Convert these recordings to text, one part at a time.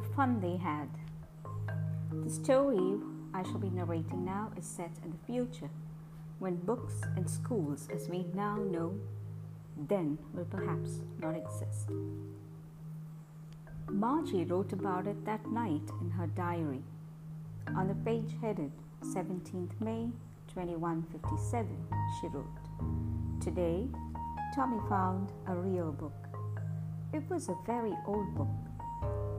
the fun they had. The story I shall be narrating now is set in the future, when books and schools as we now know then will perhaps not exist. Margie wrote about it that night in her diary. On the page headed 17th May 2157, she wrote, Today, Tommy found a real book. It was a very old book.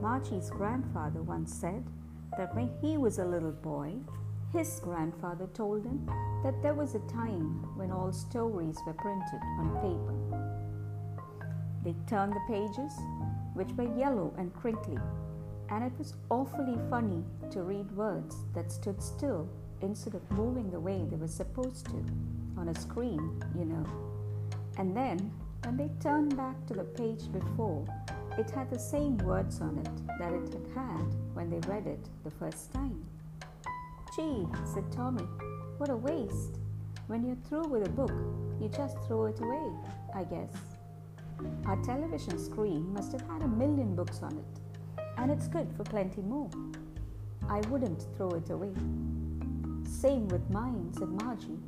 Margie's grandfather once said that when he was a little boy, his grandfather told him that there was a time when all stories were printed on paper. They turned the pages, which were yellow and crinkly, and it was awfully funny to read words that stood still instead of moving the way they were supposed to on a screen, you know. And then, when they turned back to the page before, it had the same words on it that it had had when they read it the first time. Gee, said Tommy, what a waste. When you're through with a book, you just throw it away, I guess. Our television screen must have had a million books on it, and it's good for plenty more. I wouldn't throw it away. Same with mine, said Margie.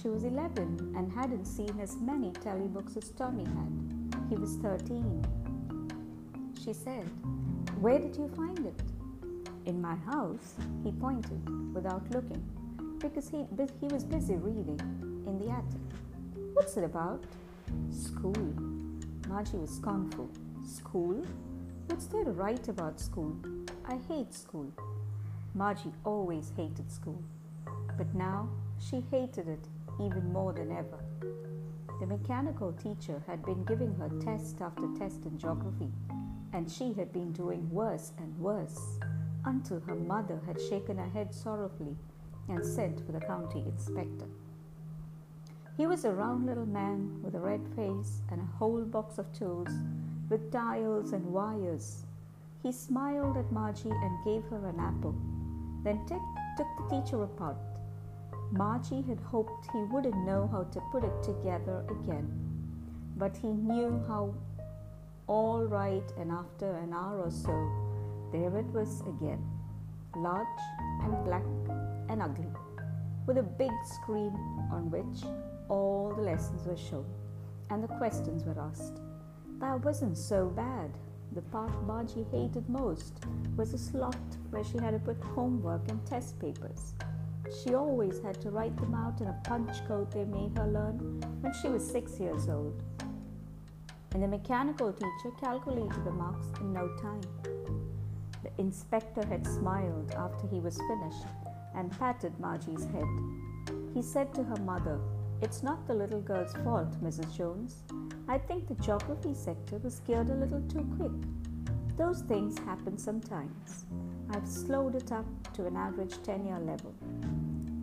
She was 11 and hadn't seen as many telebooks as Tommy had. He was 13. She said, Where did you find it? In my house, he pointed without looking because he, he was busy reading in the attic. What's it about? School. Margie was scornful. School? What's there to write about school? I hate school. Margie always hated school, but now she hated it even more than ever. The mechanical teacher had been giving her test after test in geography and she had been doing worse and worse until her mother had shaken her head sorrowfully and sent for the county inspector. He was a round little man with a red face and a whole box of tools with dials and wires. He smiled at Margie and gave her an apple, then t- took the teacher apart. Margie had hoped he wouldn't know how to put it together again, but he knew how all right, and after an hour or so, there it was again, large and black and ugly, with a big screen on which all the lessons were shown and the questions were asked. That wasn't so bad. The part Margie hated most was the slot where she had to put homework and test papers. She always had to write them out in a punch code they made her learn when she was six years old and the mechanical teacher calculated the marks in no time. The inspector had smiled after he was finished and patted Margie's head. He said to her mother, It's not the little girl's fault, Mrs. Jones. I think the geography sector was geared a little too quick. Those things happen sometimes. I've slowed it up to an average 10 year level.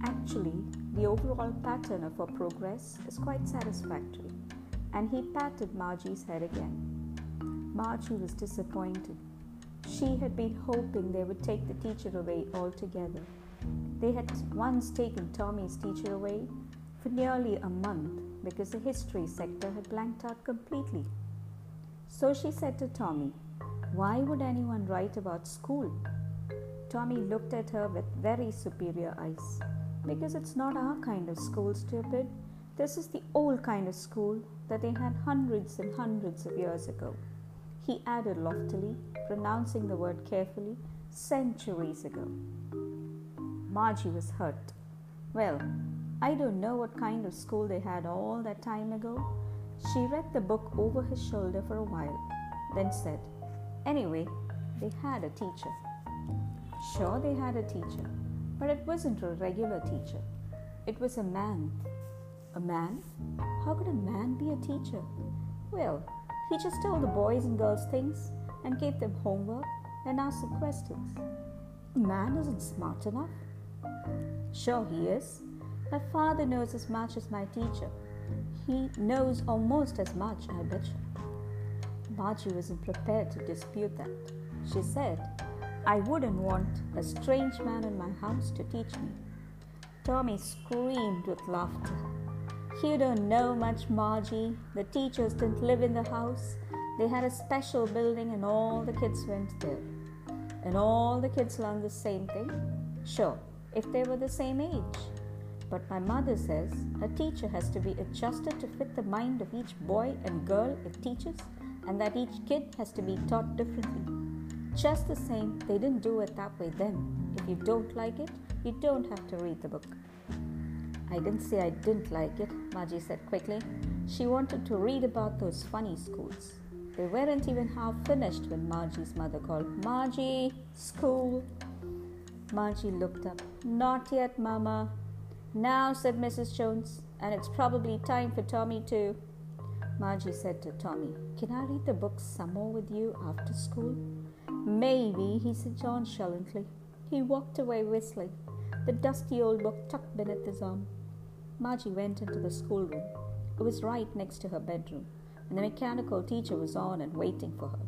Actually, the overall pattern of her progress is quite satisfactory and he patted Margie's head again. Margie was disappointed. She had been hoping they would take the teacher away altogether. They had once taken Tommy's teacher away for nearly a month because the history sector had blanked out completely. So she said to Tommy, Why would anyone write about school? Tommy looked at her with very superior eyes. Because it's not our kind of school, stupid. This is the old kind of school that they had hundreds and hundreds of years ago. He added loftily, pronouncing the word carefully, centuries ago. Margie was hurt. Well, I don't know what kind of school they had all that time ago. She read the book over his shoulder for a while, then said, Anyway, they had a teacher. Sure, they had a teacher, but it wasn't a regular teacher. It was a man a man? How could a man be a teacher? Well, he just told the boys and girls things and gave them homework and asked them questions. A man isn't smart enough. Sure, he is. My father knows as much as my teacher. He knows almost as much, I bet you. Margie wasn't prepared to dispute that. She said, I wouldn't want a strange man in my house to teach me. Tommy screamed with laughter. You don't know much, Margie. The teachers didn't live in the house. They had a special building and all the kids went there. and all the kids learned the same thing? Sure, if they were the same age. But my mother says a teacher has to be adjusted to fit the mind of each boy and girl it teaches, and that each kid has to be taught differently. Just the same, they didn't do it that way then. If you don't like it, you don't have to read the book. I didn't say I didn't like it, Margie said quickly. She wanted to read about those funny schools. They weren't even half finished when Margie's mother called, Margie, school. Margie looked up. Not yet, Mama. Now, said Mrs. Jones, and it's probably time for Tommy too. Margie said to Tommy, Can I read the book some more with you after school? Maybe, he said nonchalantly. He walked away whistling, the dusty old book tucked beneath his arm. Margie went into the schoolroom. It was right next to her bedroom, and the mechanical teacher was on and waiting for her.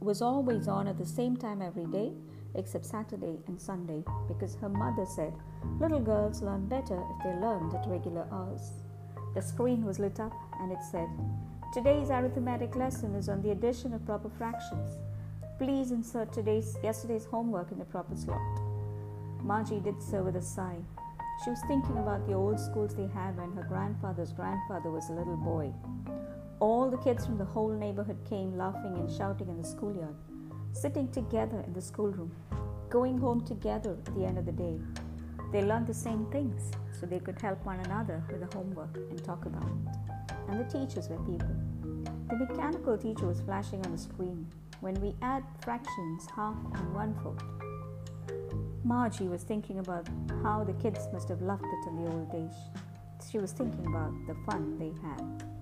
It was always on at the same time every day, except Saturday and Sunday, because her mother said little girls learn better if they learned at regular hours. The screen was lit up and it said, Today's arithmetic lesson is on the addition of proper fractions. Please insert today's yesterday's homework in the proper slot. Margie did so with a sigh. She was thinking about the old schools they had when her grandfather's grandfather was a little boy. All the kids from the whole neighborhood came laughing and shouting in the schoolyard, sitting together in the schoolroom, going home together at the end of the day. They learned the same things so they could help one another with the homework and talk about it. And the teachers were people. The mechanical teacher was flashing on the screen. When we add fractions, half and one fourth, Margie was thinking about how the kids must have loved it in the old days. She was thinking about the fun they had.